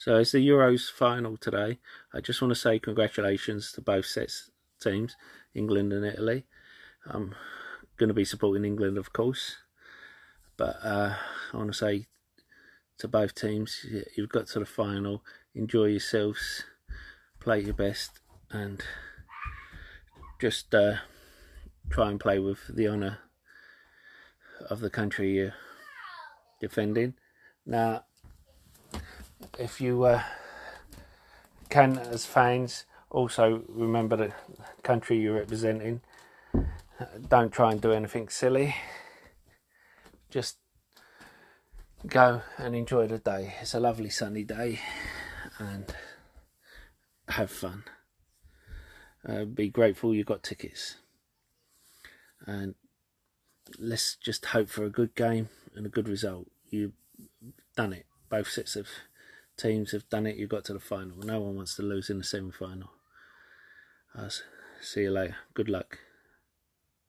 So it's the Euros final today. I just want to say congratulations to both sets teams, England and Italy. I'm going to be supporting England, of course, but uh, I want to say to both teams, you've got to the final. Enjoy yourselves, play your best, and just uh, try and play with the honour of the country you're defending. Now, if you uh, can, as fans, also remember the country you're representing. Don't try and do anything silly. Just go and enjoy the day. It's a lovely sunny day and have fun. Uh, be grateful you've got tickets. And let's just hope for a good game and a good result. You've done it. Both sets of teams have done it. You got to the final. No one wants to lose in the semi final. Uh, see you later. Good luck.